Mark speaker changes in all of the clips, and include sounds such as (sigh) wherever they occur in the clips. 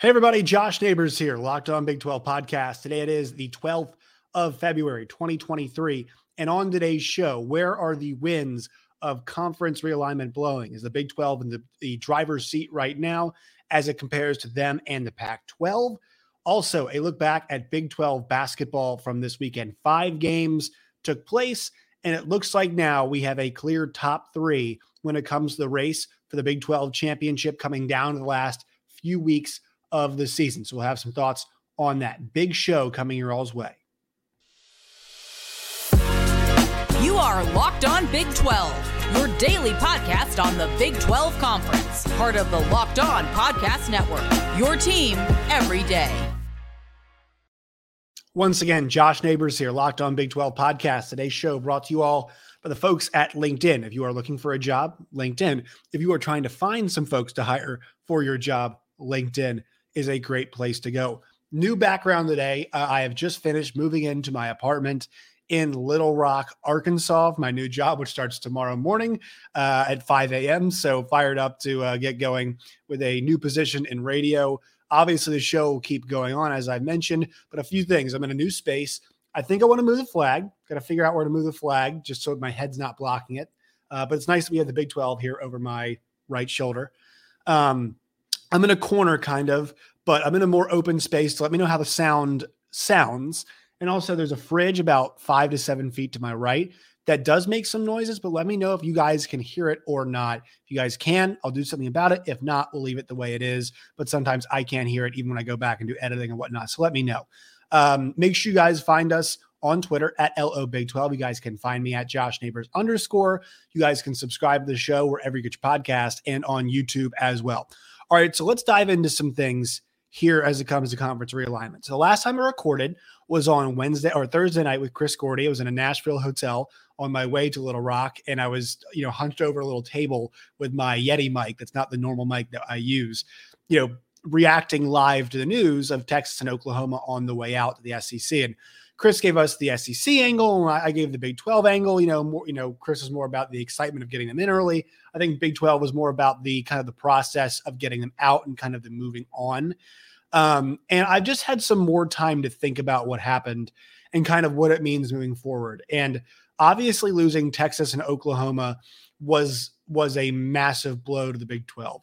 Speaker 1: Hey, everybody, Josh Neighbors here, Locked On Big 12 podcast. Today it is the 12th of February, 2023. And on today's show, where are the winds of conference realignment blowing? Is the Big 12 in the, the driver's seat right now as it compares to them and the Pac 12? Also, a look back at Big 12 basketball from this weekend. Five games took place, and it looks like now we have a clear top three when it comes to the race for the Big 12 championship coming down to the last few weeks of the season. So we'll have some thoughts on that big show coming your all's way.
Speaker 2: You are Locked On Big 12, your daily podcast on the Big 12 Conference, part of the Locked On Podcast Network. Your team every day.
Speaker 1: Once again, Josh Neighbors here, Locked On Big 12 podcast. Today's show brought to you all by the folks at LinkedIn. If you are looking for a job, LinkedIn. If you are trying to find some folks to hire for your job, LinkedIn is a great place to go. New background today. Uh, I have just finished moving into my apartment in Little Rock, Arkansas, my new job, which starts tomorrow morning uh, at 5 a.m. So fired up to uh, get going with a new position in radio. Obviously, the show will keep going on, as I mentioned, but a few things. I'm in a new space. I think I want to move the flag. Got to figure out where to move the flag just so my head's not blocking it. Uh, but it's nice to be at the Big 12 here over my right shoulder. Um, I'm in a corner kind of, but I'm in a more open space to let me know how the sound sounds. And also, there's a fridge about five to seven feet to my right that does make some noises, but let me know if you guys can hear it or not. If you guys can, I'll do something about it. If not, we'll leave it the way it is. But sometimes I can't hear it even when I go back and do editing and whatnot. So let me know. Um, make sure you guys find us on Twitter at LO Big 12. You guys can find me at Josh Neighbors underscore. You guys can subscribe to the show wherever you get your podcast and on YouTube as well. All right, so let's dive into some things here as it comes to conference realignment. So the last time I recorded was on Wednesday or Thursday night with Chris Gordy. I was in a Nashville hotel on my way to Little Rock, and I was, you know, hunched over a little table with my Yeti mic. That's not the normal mic that I use. You know, reacting live to the news of Texas and Oklahoma on the way out to the SEC. And Chris gave us the SEC angle, and I gave the Big 12 angle. You know, more, you know, Chris is more about the excitement of getting them in early. I think Big 12 was more about the kind of the process of getting them out and kind of the moving on. Um, and I've just had some more time to think about what happened and kind of what it means moving forward. And obviously, losing Texas and Oklahoma was was a massive blow to the Big 12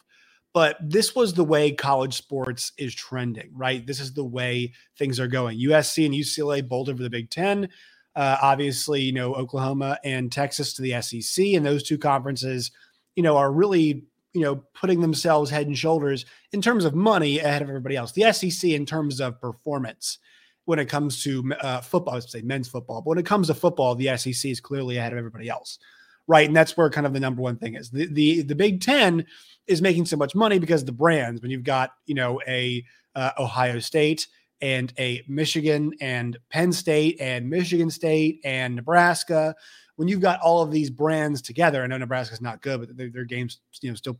Speaker 1: but this was the way college sports is trending, right? This is the way things are going. USC and UCLA bolted for the Big Ten. Uh, obviously, you know, Oklahoma and Texas to the SEC, and those two conferences, you know, are really, you know, putting themselves head and shoulders in terms of money ahead of everybody else. The SEC in terms of performance when it comes to uh, football, I would say men's football, but when it comes to football, the SEC is clearly ahead of everybody else, right? And that's where kind of the number one thing is. The the, the Big Ten is making so much money because the brands when you've got you know a uh, ohio state and a michigan and penn state and michigan state and nebraska when you've got all of these brands together i know nebraska's not good but their, their games you know still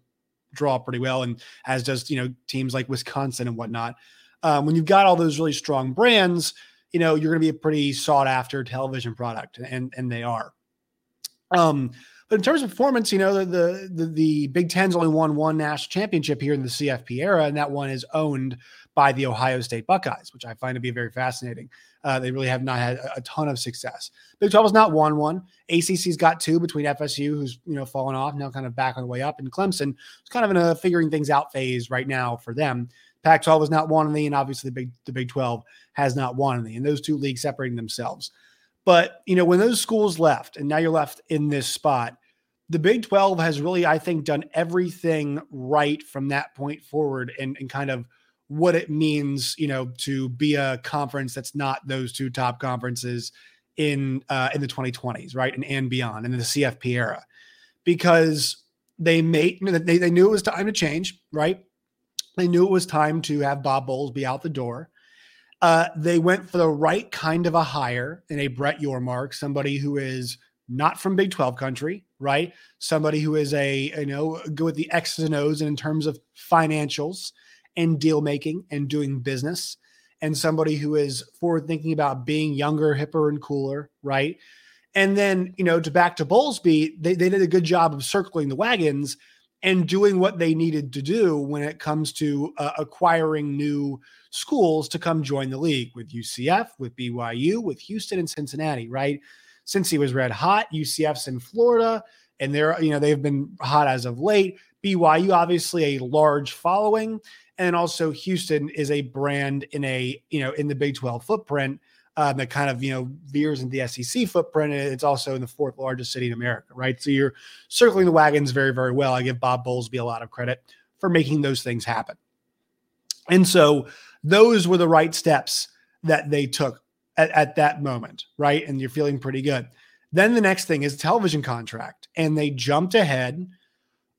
Speaker 1: draw pretty well and as does you know teams like wisconsin and whatnot um, when you've got all those really strong brands you know you're going to be a pretty sought after television product and and they are um but in terms of performance, you know, the, the the Big Ten's only won one national championship here in the CFP era, and that one is owned by the Ohio State Buckeyes, which I find to be very fascinating. Uh, they really have not had a, a, ton of success. Big 12 has not won one. ACC's got two between FSU, who's you know fallen off, now kind of back on the way up, and Clemson is kind of in a figuring things out phase right now for them. Pac-12 has not won any, and obviously the Big the Big 12 has not won any, and those two leagues separating themselves. But, you know, when those schools left and now you're left in this spot, the Big 12 has really, I think, done everything right from that point forward and, and kind of what it means, you know, to be a conference that's not those two top conferences in uh, in the 2020s, right, and and beyond, in the CFP era, because they made they, they knew it was time to change, right? They knew it was time to have Bob Bowlesby out the door. Uh, they went for the right kind of a hire in a Brett Yormark, somebody who is not from Big 12 country, right? Somebody who is a, you know, go with the X's and O's in terms of financials and deal making and doing business, and somebody who is forward thinking about being younger, hipper, and cooler, right? And then, you know, to back to Bowlesby, they, they did a good job of circling the wagons and doing what they needed to do when it comes to uh, acquiring new schools to come join the league with UCF, with BYU, with Houston and Cincinnati, right? Since he was red hot, UCF's in Florida, and they're, you know, they've been hot as of late. BYU, obviously a large following, and also Houston is a brand in a, you know, in the Big 12 footprint um, that kind of you know veers into the SEC footprint. It's also in the fourth largest city in America, right? So you're circling the wagons very, very well. I give Bob Bowlesby a lot of credit for making those things happen. And so those were the right steps that they took at, at that moment, right? And you're feeling pretty good. Then the next thing is television contract, and they jumped ahead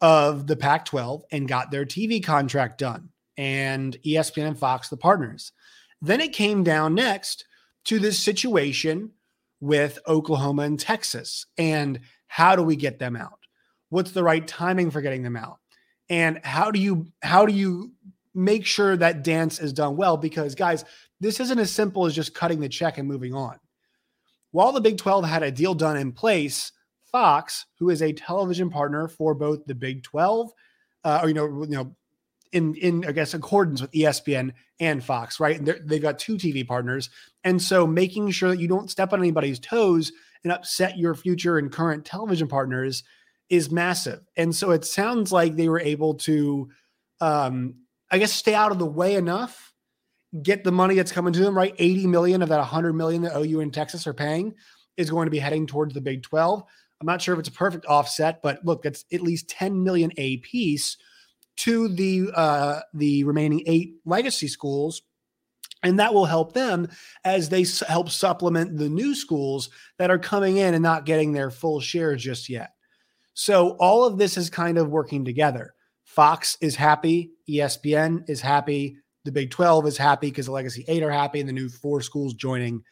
Speaker 1: of the Pac 12 and got their TV contract done, and ESPN and Fox, the partners. Then it came down next to this situation with Oklahoma and Texas. And how do we get them out? What's the right timing for getting them out? And how do you how do you make sure that dance is done well? Because guys, this isn't as simple as just cutting the check and moving on. While the Big 12 had a deal done in place, Fox, who is a television partner for both the Big 12, uh, or you know, you know, in in I guess accordance with ESPN and Fox, right? And they've got two TV partners, and so making sure that you don't step on anybody's toes and upset your future and current television partners is massive. And so it sounds like they were able to, um, I guess, stay out of the way enough, get the money that's coming to them. Right, eighty million of that hundred million that OU and Texas are paying is going to be heading towards the Big Twelve. I'm not sure if it's a perfect offset, but look, that's at least 10 million a piece to the uh, the remaining eight legacy schools and that will help them as they help supplement the new schools that are coming in and not getting their full share just yet so all of this is kind of working together fox is happy espn is happy the big 12 is happy because the legacy 8 are happy and the new four schools joining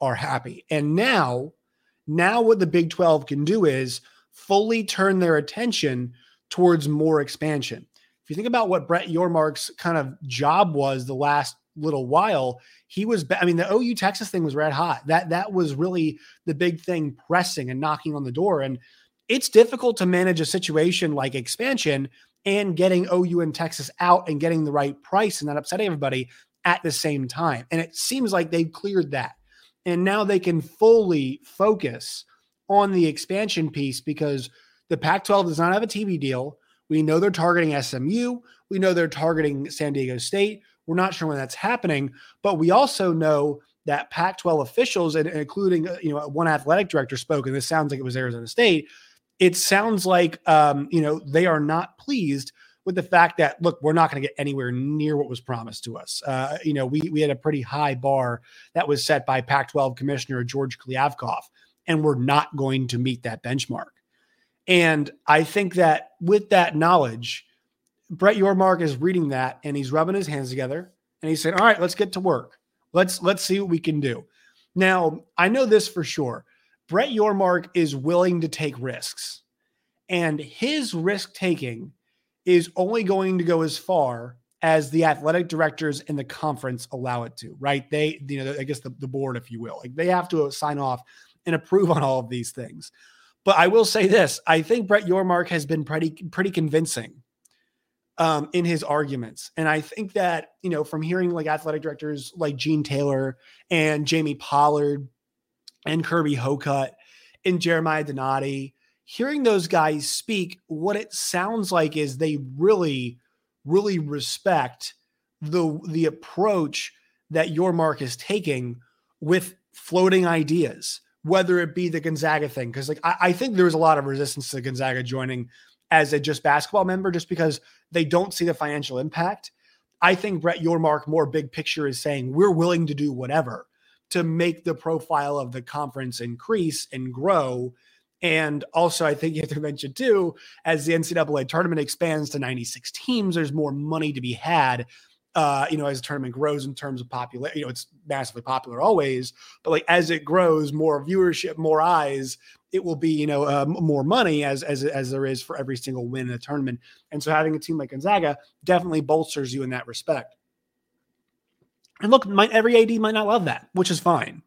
Speaker 1: are happy and now now what the big 12 can do is fully turn their attention towards more expansion If you think about what Brett Yormark's kind of job was the last little while, he was. I mean, the OU Texas thing was red hot. That that was really the big thing, pressing and knocking on the door. And it's difficult to manage a situation like expansion and getting OU and Texas out and getting the right price and not upsetting everybody at the same time. And it seems like they've cleared that. And now they can fully focus on the expansion piece because the Pac 12 does not have a TV deal. We know they're targeting SMU. We know they're targeting San Diego State. We're not sure when that's happening, but we also know that Pac-12 officials, and including uh, you know one athletic director spoke, and this sounds like it was Arizona State. It sounds like um, you know they are not pleased with the fact that look, we're not going to get anywhere near what was promised to us. Uh, you know, we we had a pretty high bar that was set by Pac-12 Commissioner George Kliavkoff, and we're not going to meet that benchmark. And I think that with that knowledge, Brett Yormark is reading that and he's rubbing his hands together and he's saying, "All right, let's get to work. Let's let's see what we can do." Now, I know this for sure. Brett Yormark is willing to take risks. And his risk taking is only going to go as far as the athletic directors in the conference allow it to, right? They, you know, I guess the, the board, if you will, like they have to sign off and approve on all of these things. But I will say this: I think Brett Yormark has been pretty pretty convincing um, in his arguments, and I think that you know from hearing like athletic directors like Gene Taylor and Jamie Pollard and Kirby Hocutt and Jeremiah Donati, hearing those guys speak, what it sounds like is they really, really respect the the approach that Yormark is taking with floating ideas whether it be the Gonzaga thing. Cause like I, I think there was a lot of resistance to Gonzaga joining as a just basketball member just because they don't see the financial impact. I think Brett Yormark, more big picture, is saying we're willing to do whatever to make the profile of the conference increase and grow. And also, I think you have to mention too, as the NCAA tournament expands to 96 teams, there's more money to be had uh, you know, as the tournament grows in terms of popularity, you know, it's massively popular always, but like as it grows, more viewership, more eyes, it will be, you know, uh, more money as, as, as there is for every single win in a tournament. And so having a team like Gonzaga definitely bolsters you in that respect. And look, might, every AD might not love that, which is fine,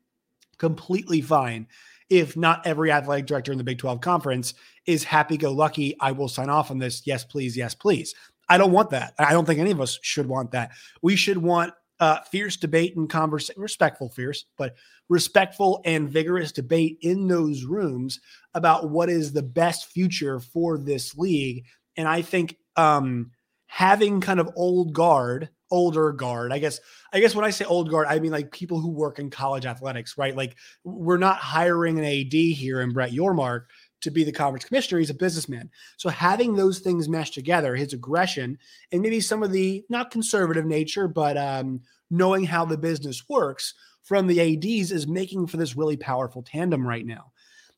Speaker 1: completely fine. if not every athletic director in the Big 12 conference is happy go lucky. I will sign off on this. Yes, please. Yes, please. I don't want that. I don't think any of us should want that. We should want uh, fierce debate and conversation, respectful, fierce, but respectful and vigorous debate in those rooms about what is the best future for this league. And I think um, having kind of old guard, older guard, I guess, I guess when I say old guard, I mean like people who work in college athletics, right? Like we're not hiring an AD here in Brett Yormark to be the conference commissioner. He's a businessman. So having those things meshed together, his aggression and maybe some of the not conservative nature, but um, knowing how the business works from the ADs is making for this really powerful tandem right now.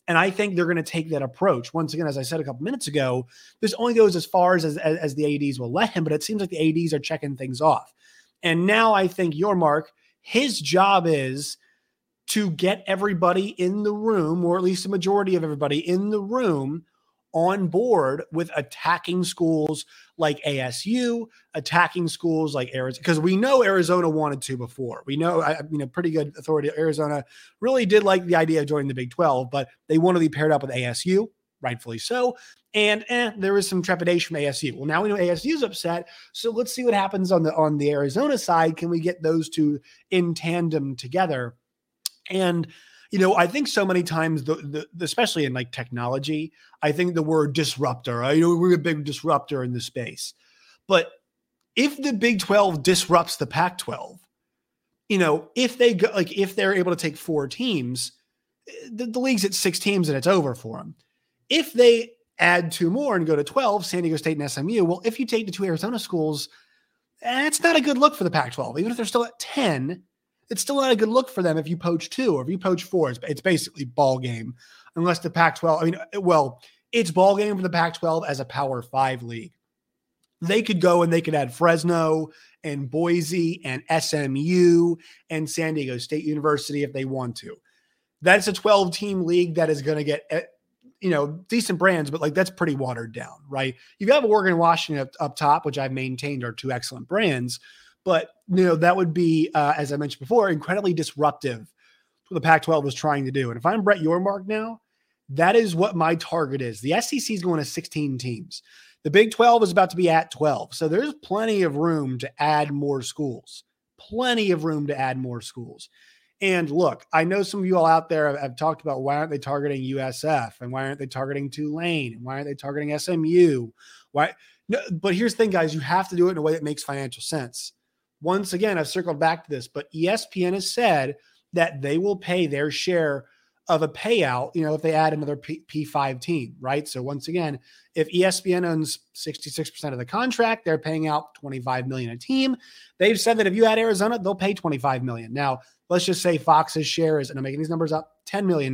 Speaker 1: And I think they're going to take that approach. Once again, as I said a couple minutes ago, this only goes as far as, as, as the ADs will let him, but it seems like the ADs are checking things off. And now I think Yormark, his job is to get everybody in the room, or at least a majority of everybody in the room, on board with attacking schools like ASU, attacking schools like Arizona, because we know Arizona wanted to before. We know, I mean, a pretty good authority. Arizona really did like the idea of joining the Big 12, but they want to be paired up with ASU, rightfully so. And eh, there was some trepidation from ASU. Well, now we know ASU is upset, so let's see what happens on the on the Arizona side. Can we get those two in tandem together? And you know, I think so many times, the, the, especially in like technology, I think the word disruptor. I know we're a big disruptor in the space, but if the Big Twelve disrupts the Pac twelve, you know, if they go like if they're able to take four teams, eh, the, the league's at six teams and it's over for them. If they add two more and go to twelve, San Diego State and SMU, well, if you take the two Arizona schools, eh, that's not a good look for the Pac twelve, even if they're still at ten it's still not a good look for them if you poach two or if you poach four. It's, it's basically ball game, unless the Pac-12. I mean, uh, well, it's ball game for the Pac-12 as a Power Five league. They could go and they could add Fresno and Boise and SMU and San Diego State University if they want to. That's a 12 team league that is going to get eh, you know decent brands, but like that's pretty watered down, right? You have Oregon Washington up, up top, which I've maintained are two excellent brands but you know that would be, uh, as I mentioned before, incredibly disruptive. What the Pac-12 was trying to do. And if I'm Brett Yormark now, that is what my target is. The SEC is going to 16 teams. The Big 12 is about to be at 12. So there's plenty of room to add more schools. Plenty of room to add more schools. And look, I know some of you all out there have, have, talked about why aren't they targeting USF and why aren't they targeting Tulane and why aren't they targeting SMU? Why? No, but here's the thing, guys: you have to do it in a way that makes financial sense once again, I've circled back to this, but ESPN has said that they will pay their share of a payout, you know, if they add another P- 5 team, right? So once again, if ESPN owns 66% of the contract, they're paying out 25 million a team. They've said that if you add Arizona, they'll pay 25 million. Now, let's just say Fox's share is, and I'm making these numbers up, $10 million.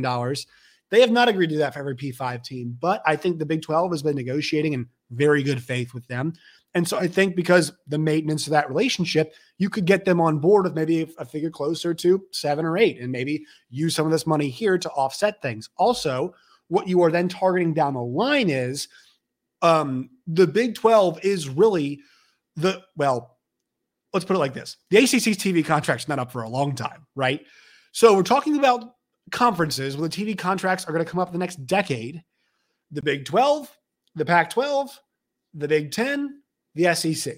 Speaker 1: They have not agreed to that for every P5 team, but I think the Big 12 has been negotiating in very good faith with them. And so I think because the maintenance of that relationship, you could get them on board with maybe a figure closer to seven or eight and maybe use some of this money here to offset things. Also, what you are then targeting down the line is um, the Big 12 is really the, well, let's put it like this the ACC's TV contract's not up for a long time, right? So we're talking about conferences where the TV contracts are going to come up the next decade. The Big 12, the Pac 12, the Big 10, the SEC,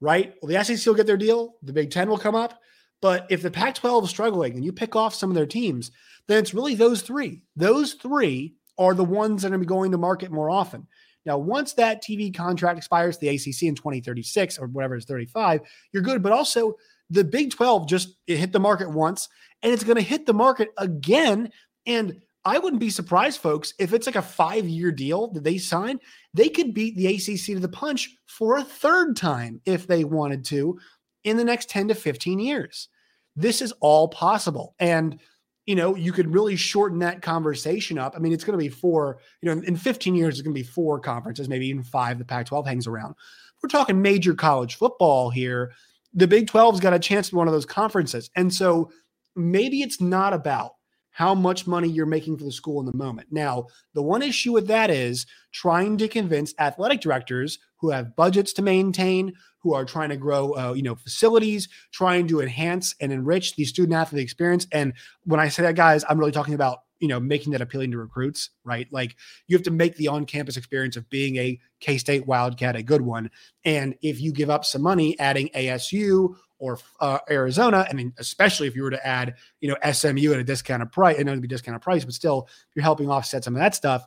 Speaker 1: right? Well, the SEC will get their deal, the Big Ten will come up. But if the Pac 12 is struggling and you pick off some of their teams, then it's really those three. Those three are the ones that are going to be going to market more often. Now, once that TV contract expires, the ACC in 2036 or whatever is 35, you're good. But also, the Big 12 just it hit the market once and it's going to hit the market again. And I wouldn't be surprised, folks, if it's like a five year deal that they sign, they could beat the ACC to the punch for a third time if they wanted to in the next 10 to 15 years. This is all possible. And, you know, you could really shorten that conversation up. I mean, it's going to be four, you know, in 15 years, it's going to be four conferences, maybe even five. The Pac 12 hangs around. We're talking major college football here. The Big 12's got a chance to one of those conferences. And so maybe it's not about how much money you're making for the school in the moment. Now, the one issue with that is trying to convince athletic directors who have budgets to maintain, who are trying to grow, uh, you know, facilities, trying to enhance and enrich the student athlete experience. And when I say that, guys, I'm really talking about you know, making that appealing to recruits, right? Like you have to make the on-campus experience of being a K-State Wildcat a good one. And if you give up some money adding ASU or uh, Arizona, and especially if you were to add, you know, SMU at a discounted price, and it would be discounted price, but still you're helping offset some of that stuff.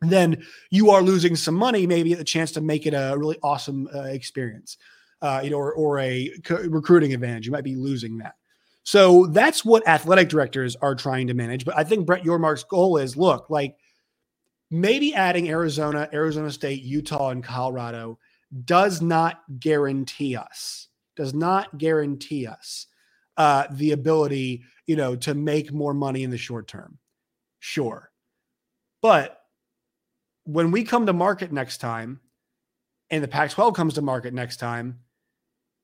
Speaker 1: Then you are losing some money, maybe the chance to make it a really awesome uh, experience, uh, you know, or, or a recruiting advantage. You might be losing that. So that's what athletic directors are trying to manage. But I think Brett Yormark's goal is look, like maybe adding Arizona, Arizona State, Utah, and Colorado does not guarantee us, does not guarantee us uh, the ability, you know, to make more money in the short term. Sure. But when we come to market next time and the Pac 12 comes to market next time,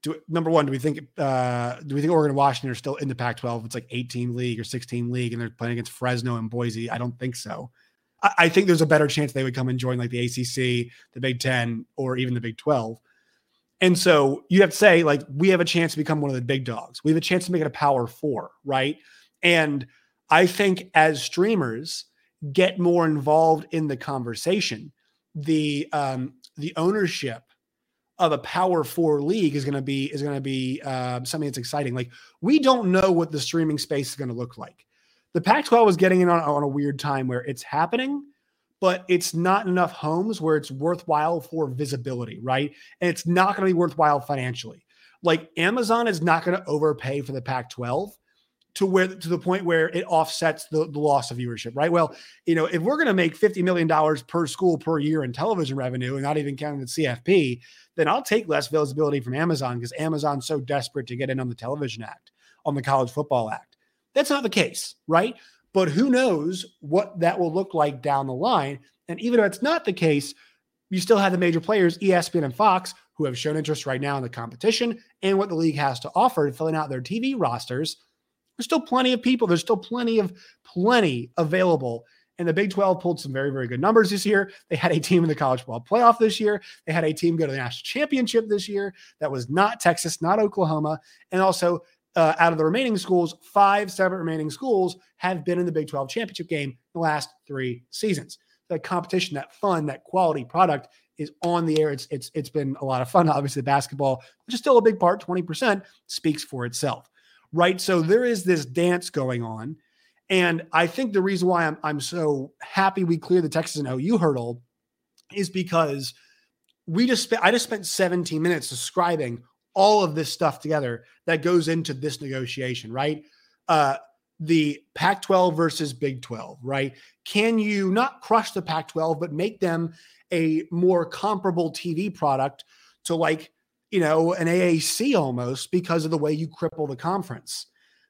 Speaker 1: do number one, do we think uh, do we think Oregon and Washington are still in the Pac-12? It's like 18 league or 16 league, and they're playing against Fresno and Boise. I don't think so. I, I think there's a better chance they would come and join like the ACC, the Big Ten, or even the Big 12. And so you have to say like we have a chance to become one of the big dogs. We have a chance to make it a Power Four, right? And I think as streamers get more involved in the conversation, the um, the ownership of a power four league is going to be is going to be uh, something that's exciting. Like we don't know what the streaming space is going to look like. The Pac-12 is getting in on, on a weird time where it's happening, but it's not enough homes where it's worthwhile for visibility, right? And it's not going to be worthwhile financially. Like Amazon is not going to overpay for the Pac-12 to where to the point where it offsets the, the loss of viewership, right? Well, you know, if we're going to make $50 million per school per year in television revenue and not even counting the CFP, then I'll take less visibility from Amazon because Amazon's so desperate to get in on the television act, on the college football act. That's not the case, right? But who knows what that will look like down the line. And even if it's not the case, you still have the major players, ESPN and Fox, who have shown interest right now in the competition and what the league has to offer to filling out their TV rosters there's still plenty of people. There's still plenty of plenty available. And the Big 12 pulled some very, very good numbers this year. They had a team in the college football playoff this year. They had a team go to the national championship this year. That was not Texas, not Oklahoma. And also, uh, out of the remaining schools, five separate remaining schools have been in the Big 12 championship game the last three seasons. That competition, that fun, that quality product is on the air. It's it's it's been a lot of fun. (laughs) Obviously, basketball, which is still a big part, 20%, speaks for itself right? So there is this dance going on. And I think the reason why I'm, I'm so happy we cleared the Texas and OU hurdle is because we just spent, I just spent 17 minutes describing all of this stuff together that goes into this negotiation, right? Uh, the Pac 12 versus Big 12, right? Can you not crush the Pac 12, but make them a more comparable TV product to like you know, an AAC almost because of the way you cripple the conference.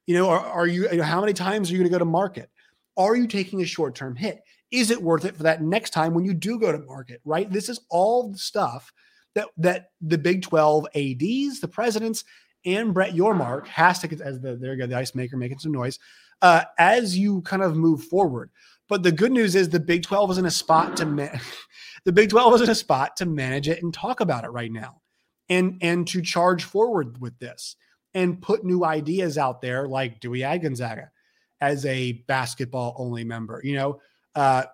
Speaker 1: You know, are, are you, you know, how many times are you going to go to market? Are you taking a short term hit? Is it worth it for that next time when you do go to market? Right. This is all the stuff that that the Big 12 ADs, the presidents, and Brett Yormark has to get as the there you go, the ice maker making some noise uh, as you kind of move forward. But the good news is the Big 12 is in a spot to (laughs) the Big 12 is in a spot to manage it and talk about it right now and and to charge forward with this and put new ideas out there like do we add Gonzaga as a basketball only member you know uh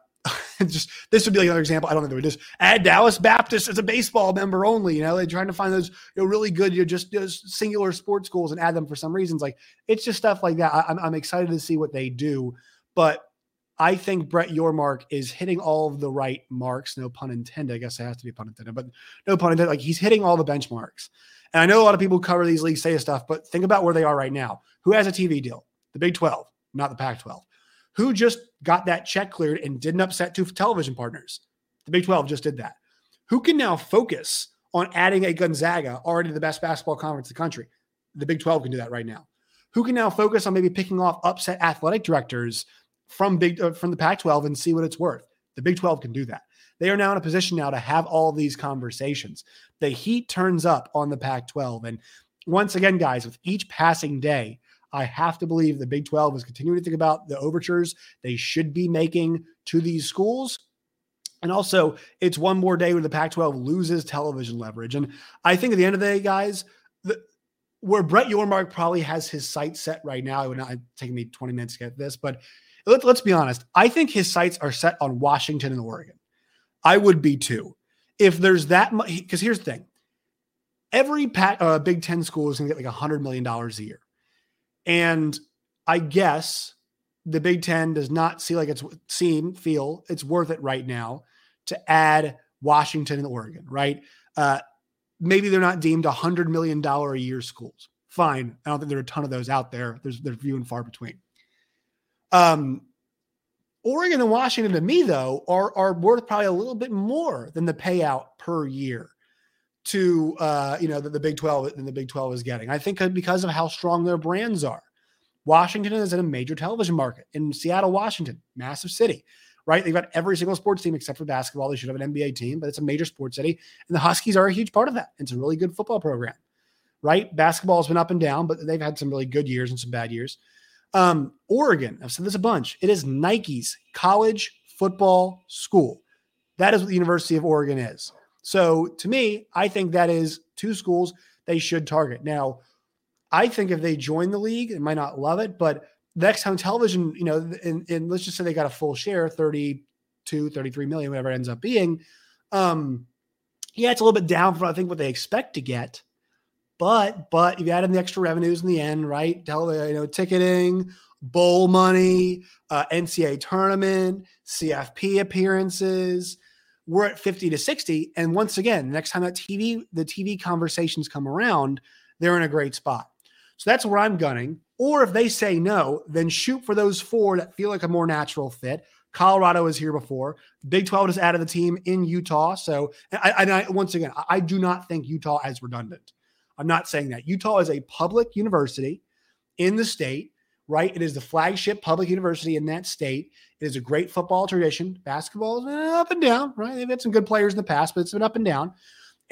Speaker 1: (laughs) just this would be like another example. I don't think they would just add Dallas Baptist as a baseball member only. You know, they're trying to find those you know, really good, you know, just, singular sports schools and add them for some reasons. Like it's just stuff like that. I, I'm, I'm excited to see what they do, but I think Brett Yormark is hitting all of the right marks. No pun intended. I guess it has to be pun intended, but no pun intended. Like he's hitting all the benchmarks. And I know a lot of people cover these leagues say stuff, but think about where they are right now. Who has a TV deal? The Big 12, not the Pac 12. Who just got that check cleared and didn't upset two television partners? The Big 12 just did that. Who can now focus on adding a Gonzaga, already the best basketball conference in the country? The Big 12 can do that right now. Who can now focus on maybe picking off upset athletic directors from big uh, from the Pac-12 and see what it's worth. The Big 12 can do that. They are now in a position now to have all these conversations. The heat turns up on the Pac-12 and once again guys with each passing day I have to believe the Big 12 is continuing to think about the overtures they should be making to these schools. And also, it's one more day where the Pac 12 loses television leverage. And I think at the end of the day, guys, the, where Brett Yormark probably has his sight set right now, it would not take me 20 minutes to get this, but Let's, let's be honest. I think his sights are set on Washington and Oregon. I would be too. If there's that much, because here's the thing every Pat, uh, Big Ten school is going to get like $100 million a year. And I guess the Big Ten does not see like it's seem, feel it's worth it right now to add Washington and Oregon, right? Uh, maybe they're not deemed a $100 million a year schools. Fine. I don't think there are a ton of those out there. There's, they're few and far between. Um, Oregon and Washington to me though are are worth probably a little bit more than the payout per year to uh, you know that the Big 12 than the Big 12 is getting. I think because of how strong their brands are. Washington is in a major television market in Seattle, Washington, massive city, right? They've got every single sports team except for basketball. They should have an NBA team, but it's a major sports city. And the Huskies are a huge part of that. It's a really good football program, right? Basketball has been up and down, but they've had some really good years and some bad years. Um, Oregon, I've said this a bunch. It is Nike's college football school. That is what the University of Oregon is. So to me, I think that is two schools they should target. Now, I think if they join the league, they might not love it, but next time television, you know, and, and let's just say they got a full share, 32, 33 million, whatever it ends up being. Um, yeah, it's a little bit down from I think what they expect to get. But but if you add in the extra revenues in the end, right? Tell you know ticketing, bowl money, uh, NCAA tournament, CFP appearances, we're at 50 to 60. And once again, next time that TV, the TV conversations come around, they're in a great spot. So that's where I'm gunning. Or if they say no, then shoot for those four that feel like a more natural fit. Colorado is here before. Big 12 has added the team in Utah. So, and I, I, once again, I do not think Utah is redundant. I'm not saying that. Utah is a public university in the state, right? It is the flagship public university in that state. It is a great football tradition. Basketball is up and down, right? They've had some good players in the past, but it's been up and down.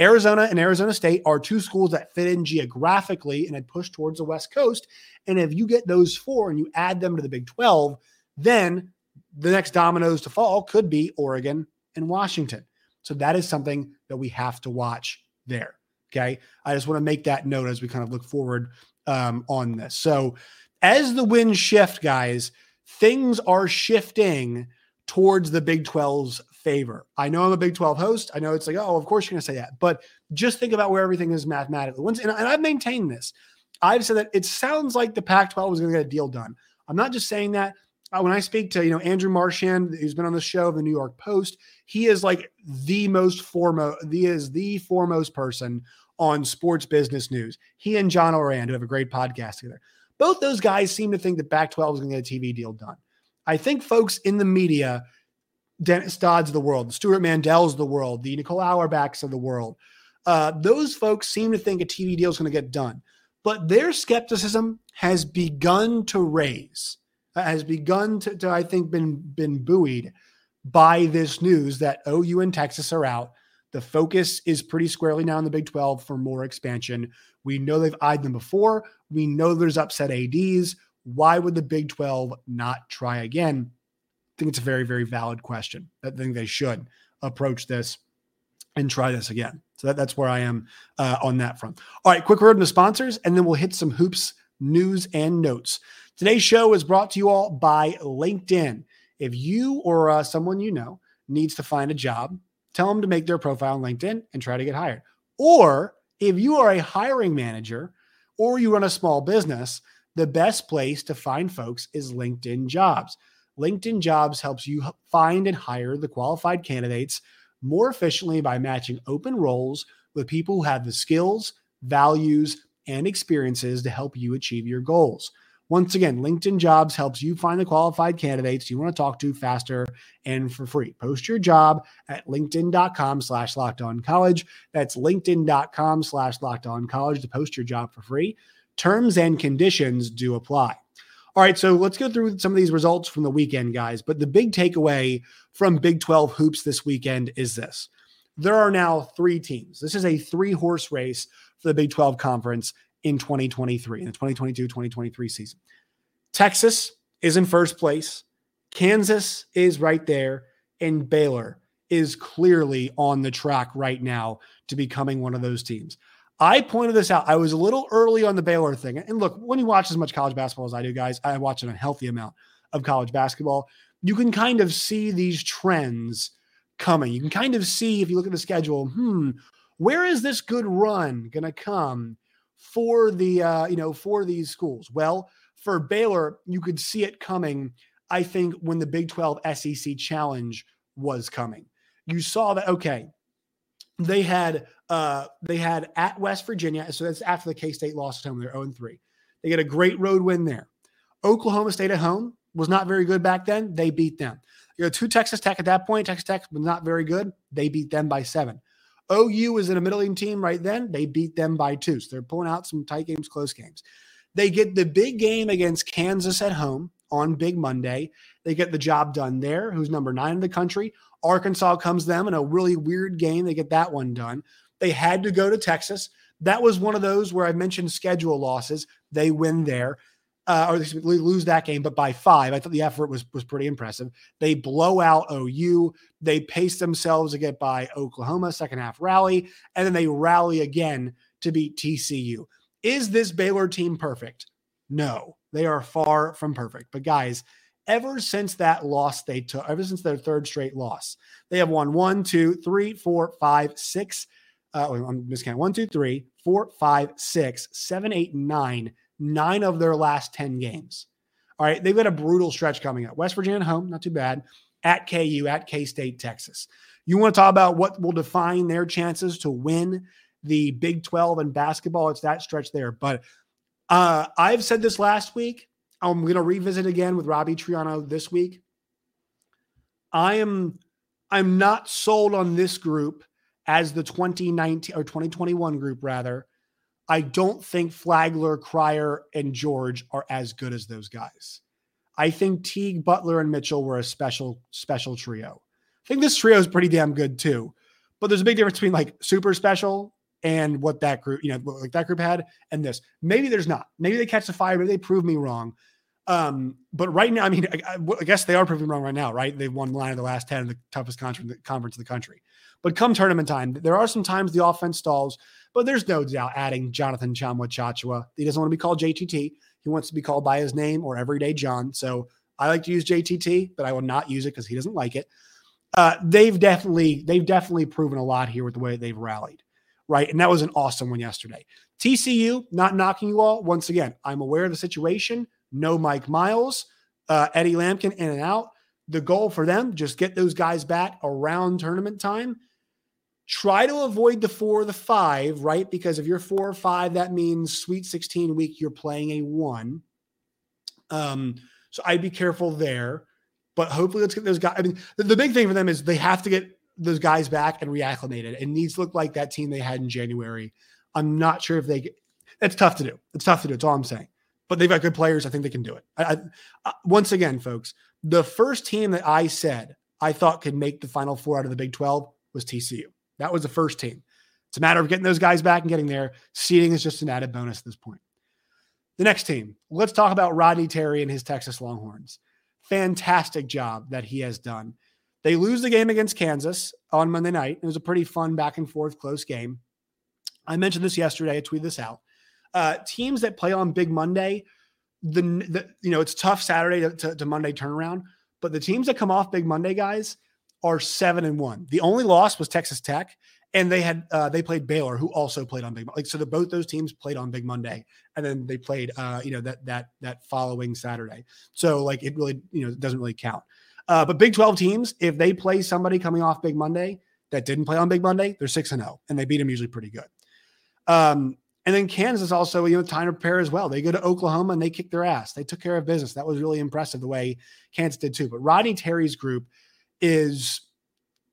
Speaker 1: Arizona and Arizona State are two schools that fit in geographically and had pushed towards the West Coast. And if you get those four and you add them to the Big 12, then the next dominoes to fall could be Oregon and Washington. So that is something that we have to watch there. Okay. I just want to make that note as we kind of look forward um, on this. So, as the winds shift, guys, things are shifting towards the Big 12's favor. I know I'm a Big 12 host. I know it's like, oh, of course you're going to say that. But just think about where everything is mathematically. And, I've maintained this. I've said that it sounds like the Pac 12 is going to get a deal done. I'm not just saying that. Uh, when I speak to, you know, Andrew Marchand, who's been on the show of the New York Post, he is like the most foremost, he is the foremost person on sports business news. He and John Ourand, who have a great podcast together. Both those guys seem to think that Pac 12 is going to get a TV deal done. I think folks in the media, Dennis Dodd's of the world, Stewart Mandel's of the world, the Nicole Auerbachs of the world, uh, those folks seem to think a TV deal is going to get done. But their skepticism has begun to raise, uh, has begun to, to, I think, been been buoyed by this news that OU and Texas are out. The focus is pretty squarely now in the Big 12 for more expansion. We know they've eyed them before. We know there's upset ADs. Why would the Big 12 not try again? I think it's a very, very valid question. I think they should approach this and try this again. So that, that's where I am uh, on that front. All right, quick word from the sponsors, and then we'll hit some hoops news and notes. Today's show is brought to you all by LinkedIn. If you or uh, someone you know needs to find a job, tell them to make their profile on LinkedIn and try to get hired. Or if you are a hiring manager or you run a small business, the best place to find folks is LinkedIn Jobs. LinkedIn Jobs helps you find and hire the qualified candidates more efficiently by matching open roles with people who have the skills, values, and experiences to help you achieve your goals. Once again, LinkedIn Jobs helps you find the qualified candidates you want to talk to faster and for free. Post your job at linkedin.com slash locked on college. That's linkedin.com slash locked on college to post your job for free. Terms and conditions do apply. All right, so let's go through some of these results from the weekend, guys. But the big takeaway from Big 12 hoops this weekend is this there are now three teams. This is a three horse race for the Big 12 conference in 2023, in the 2022 2023 season. Texas is in first place. Kansas is right there. And Baylor is clearly on the track right now to becoming one of those teams. I pointed this out. I was a little early on the Baylor thing. And look, when you watch as much college basketball as I do, guys, I watch an unhealthy amount of college basketball, you can kind of see these trends coming. You can kind of see if you look at the schedule, hmm, where is this good run going to come for the uh, you know for these schools? Well, for Baylor, you could see it coming. I think when the Big 12 SEC challenge was coming, you saw that okay, they had uh they had at West Virginia, so that's after the K State lost at home. They're 0 3. They get a great road win there. Oklahoma State at home was not very good back then. They beat them. You know, to Texas Tech at that point. Texas Tech was not very good. They beat them by seven. OU was in a middling team right then. They beat them by two. So they're pulling out some tight games, close games. They get the big game against Kansas at home on Big Monday. They get the job done there, who's number nine in the country. Arkansas comes them in a really weird game. They get that one done. They had to go to Texas. That was one of those where I mentioned schedule losses. They win there uh, or they lose that game, but by five. I thought the effort was was pretty impressive. They blow out OU. They pace themselves to get by Oklahoma second half rally, and then they rally again to beat TCU. Is this Baylor team perfect? No, they are far from perfect. But guys, ever since that loss they took, ever since their third straight loss, they have won one, two, three, four, five, six. Uh, I'm miscounting. One, two, three, four, five, six, seven, eight, nine nine of their last 10 games. All right. They've got a brutal stretch coming up. West Virginia at home, not too bad. At KU, at K State, Texas. You want to talk about what will define their chances to win the Big 12 in basketball? It's that stretch there. But uh, I've said this last week. I'm going to revisit again with Robbie Triano this week. I am I'm not sold on this group as the 2019 or 2021 group rather I don't think Flagler, Cryer, and George are as good as those guys. I think Teague, Butler, and Mitchell were a special, special trio. I think this trio is pretty damn good too. But there's a big difference between like super special and what that group, you know, like that group had and this. Maybe there's not. Maybe they catch the fire. Maybe they prove me wrong. Um, but right now, I mean, I, I, guess they are proving wrong right now, right? They've won nine of the last 10 in the toughest conference, in the country. But come tournament time, there are some times the offense stalls. But there's no doubt adding Jonathan Tchamwa Tchatchoua. He doesn't want to be called JTT. He wants to be called by his name or Everyday John. So I like to use JTT, but I will not use it because he doesn't like it. Uh, they've definitely they've definitely proven a lot here with the way they've rallied, right? And that was an awesome one yesterday. TCU not knocking you all once again. I'm aware of the situation. No Mike Miles, uh, Eddie Lampkin in and out. The goal for them just get those guys back around tournament time Try to avoid the four or the five, right? Because if you're four or five, that means Sweet 16 week, you're playing a one. Um, so I'd be careful there. But hopefully, let's get those guys. I mean, the, the big thing for them is they have to get those guys back and reacclimated. It needs to look like that team they had in January. I'm not sure if they get. It's tough to do. It's tough to do. It's all I'm saying. But they've got good players. I think they can do it. I, I, uh, once again, folks, the first team that I said I thought could make the Final Four out of the Big 12 was TCU. That was the first team. It's a matter of getting those guys back and getting there. Seeding is just an added bonus at this point. The next team, let's talk about Rodney Terry and his Texas Longhorns. Fantastic job that he has done. They lose the game against Kansas on Monday night. It was a pretty fun back and forth close game. I mentioned this yesterday. I tweeted this out. Uh, teams that play on Big Monday, the, the you know it's tough Saturday to, to, to Monday turnaround, but the teams that come off Big Monday, guys, are seven and one. The only loss was Texas Tech, and they had uh, they played Baylor, who also played on Big like so. The both those teams played on Big Monday, and then they played uh, you know that that that following Saturday. So like it really you know doesn't really count. Uh, but Big Twelve teams, if they play somebody coming off Big Monday that didn't play on Big Monday, they're six and zero, oh, and they beat them usually pretty good. Um, and then Kansas also, you know, time to prepare as well. They go to Oklahoma and they kick their ass. They took care of business. That was really impressive the way Kansas did too. But Rodney Terry's group is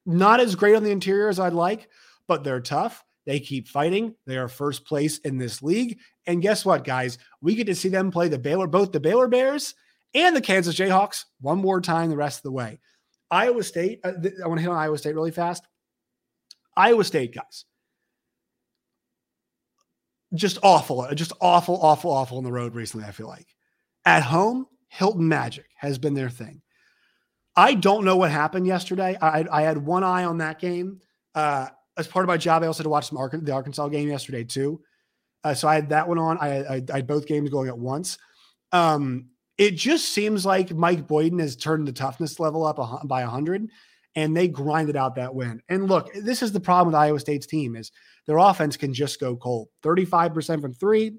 Speaker 1: not as great on the interior as I'd like, but they're tough. They keep fighting. They are first place in this league. And guess what, guys? We get to see them play the Baylor, both the Baylor Bears and the Kansas Jayhawks one more time the rest of the way. Iowa State, uh, th- I want to hit on Iowa State really fast. Iowa State, guys. Just awful, just awful, awful, awful on the road recently, I feel like. At home, Hilton Magic has been their thing. I don't know what happened yesterday. I, I had one eye on that game. Uh, as part of my job, I also had to watch some Arkansas, the Arkansas game yesterday too. Uh, so I had that one on. I, I, I, had both games going at once. Um, it just seems like Mike Boynton has turned the toughness level up by 100 and they grinded out that win. And look, this is the problem with Iowa State's team is their offense can just go cold. 35% from 3,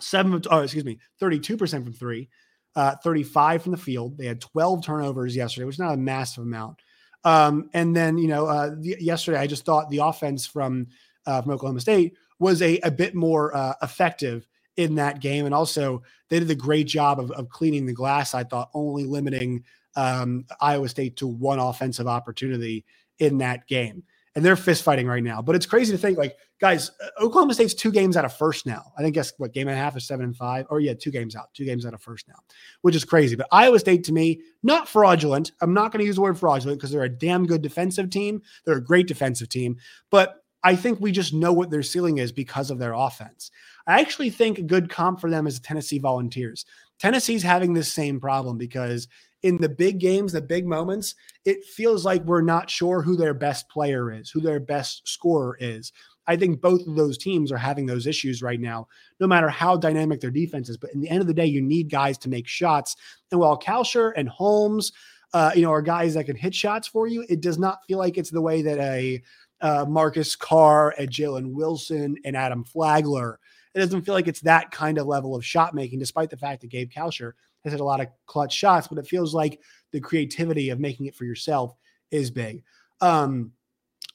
Speaker 1: 7 oh, excuse me, 32% from 3, uh, 35 from the field. They had 12 turnovers yesterday, which is not a massive amount. Um, and then, you know, uh, the, yesterday I just thought the offense from uh, from Oklahoma State was a, a bit more uh, effective in that game. And also, they did a great job of, of cleaning the glass, I thought, only limiting um, Iowa State to one offensive opportunity in that game. And they're fist fighting right now. But it's crazy to think, like, guys, uh, Oklahoma State's two games out of first now. I think guess what game and a half is seven and five, or yeah, two games out, two games out of first now, which is crazy. But Iowa State to me, not fraudulent. I'm not going to use the word fraudulent because they're a damn good defensive team. They're a great defensive team, but I think we just know what their ceiling is because of their offense. I actually think a good comp for them is Tennessee Volunteers. Tennessee's having this same problem because in the big games, the big moments, it feels like we're not sure who their best player is, who their best scorer is. I think both of those teams are having those issues right now, no matter how dynamic their defense is. But in the end of the day, you need guys to make shots. And while Kalscheur and Holmes, uh, you know, are guys that can hit shots for you, it does not feel like it's the way that a uh, Marcus Carr and Jalen Wilson and Adam Flagler. It doesn't feel like it's that kind of level of shot making, despite the fact that Gabe Kalscheur has had a lot of clutch shots, but it feels like the creativity of making it for yourself is big. Um,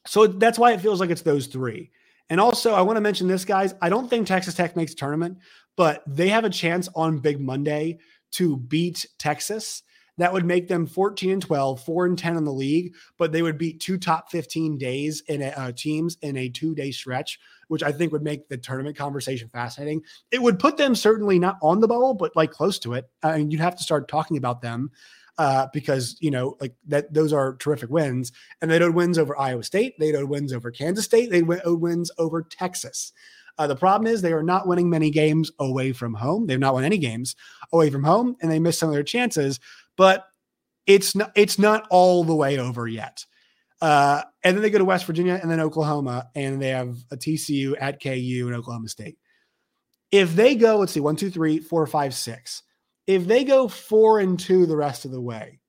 Speaker 1: so that's why it feels like it's those three. And also, I want to mention this, guys. I don't think Texas Tech makes tournament, but they have a chance on Big Monday to beat Texas that would make them 14 and 12, 4 and 10 in the league, but they would beat two top 15 days in a, uh, teams in a two day stretch, which I think would make the tournament conversation fascinating. It would put them certainly not on the bubble, but like close to it. I mean, you'd have to start talking about them uh, because you know, like that, those are terrific wins, and they owed wins over Iowa State, they owed wins over Kansas State, they owed wins over Texas. Uh, the problem is they are not winning many games away from home. They've not won any games away from home, and they missed some of their chances but it's not it's not all the way over yet. Uh, and then they go to West Virginia and then Oklahoma, and they have a TCU at KU and Oklahoma State. If they go, let's see, one, two, three, four, five, six. If they go four and two the rest of the way,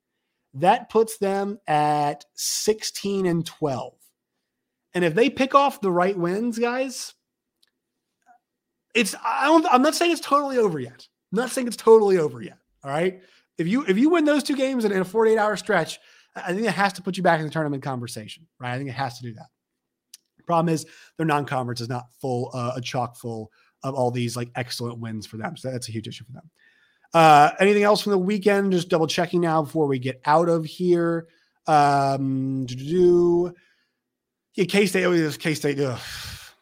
Speaker 1: that puts them at 16 and 12. And if they pick off the right wins, guys, it's I don't I'm not saying it's totally over yet. I'm not saying it's totally over yet. All right. If you if you win those two games in, in a 48 hour stretch, I think it has to put you back in the tournament conversation, right? I think it has to do that. Problem is, their non-conference is not full, uh, a chock full of all these like excellent wins for them. So that's a huge issue for them. Uh, anything else from the weekend? Just double checking now before we get out of here. Um, do yeah, K State. Oh, K State.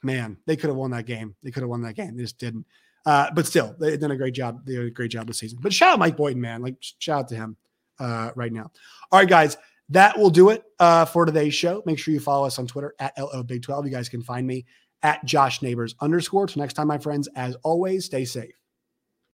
Speaker 1: Man, they could have won that game. They could have won that game. They just didn't. Uh, but still, they've done a great job. They did a great job this season. But shout out Mike Boynton, man. Like shout out to him uh, right now. All right, guys, that will do it uh, for today's show. Make sure you follow us on Twitter at LO Big 12. You guys can find me at Josh Neighbors underscore. Till next time, my friends, as always, stay safe.